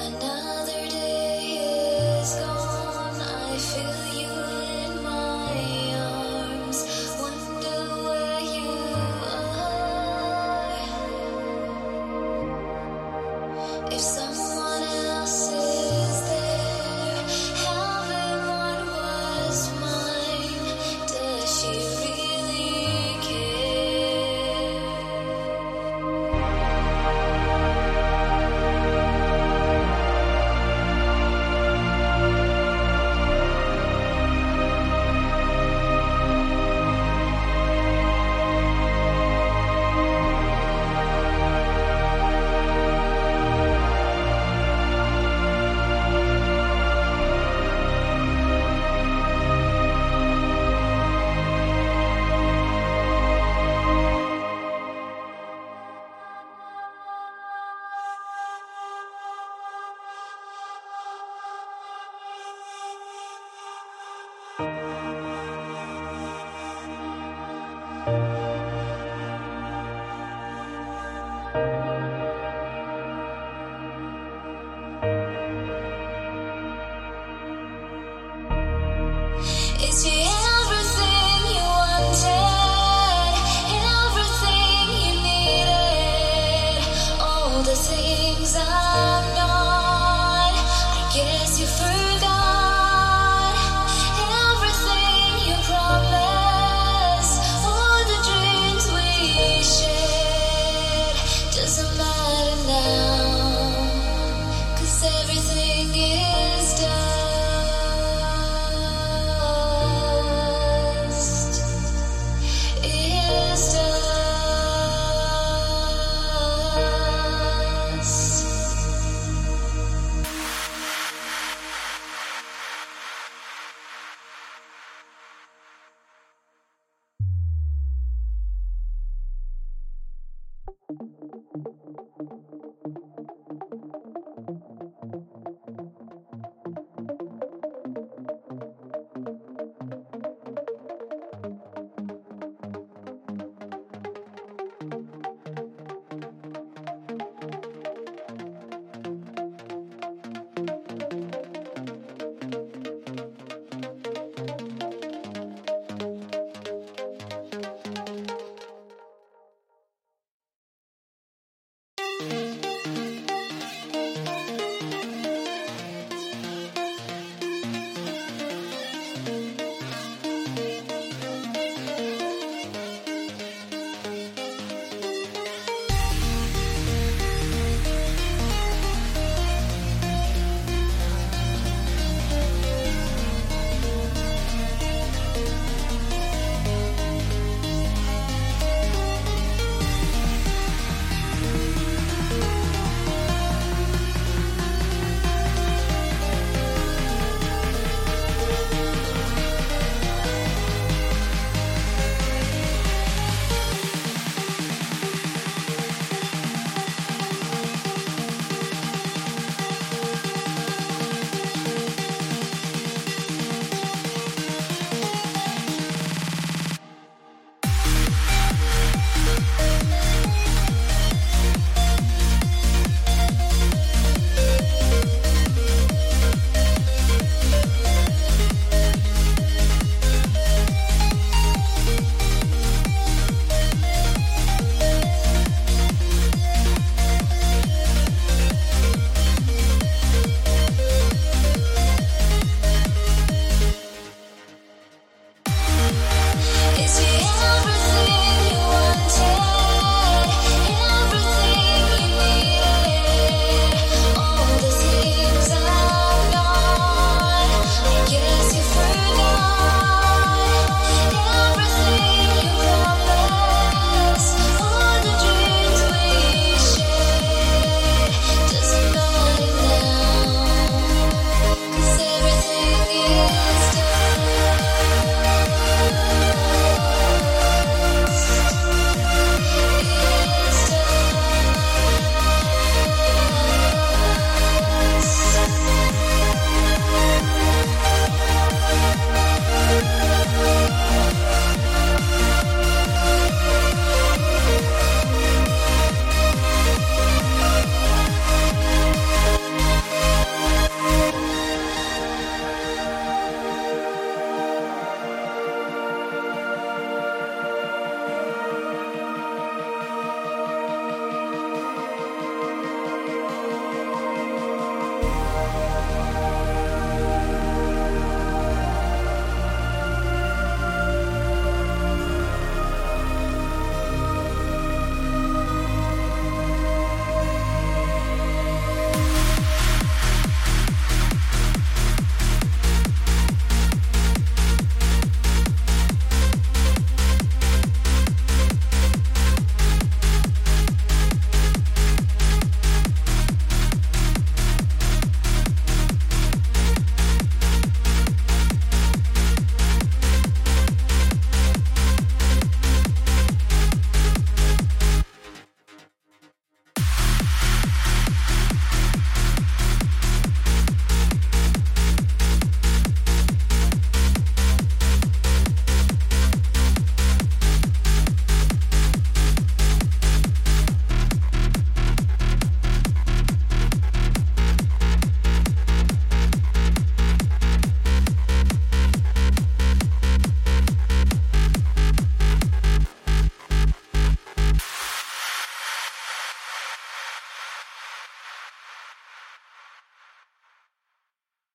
and I Thank you.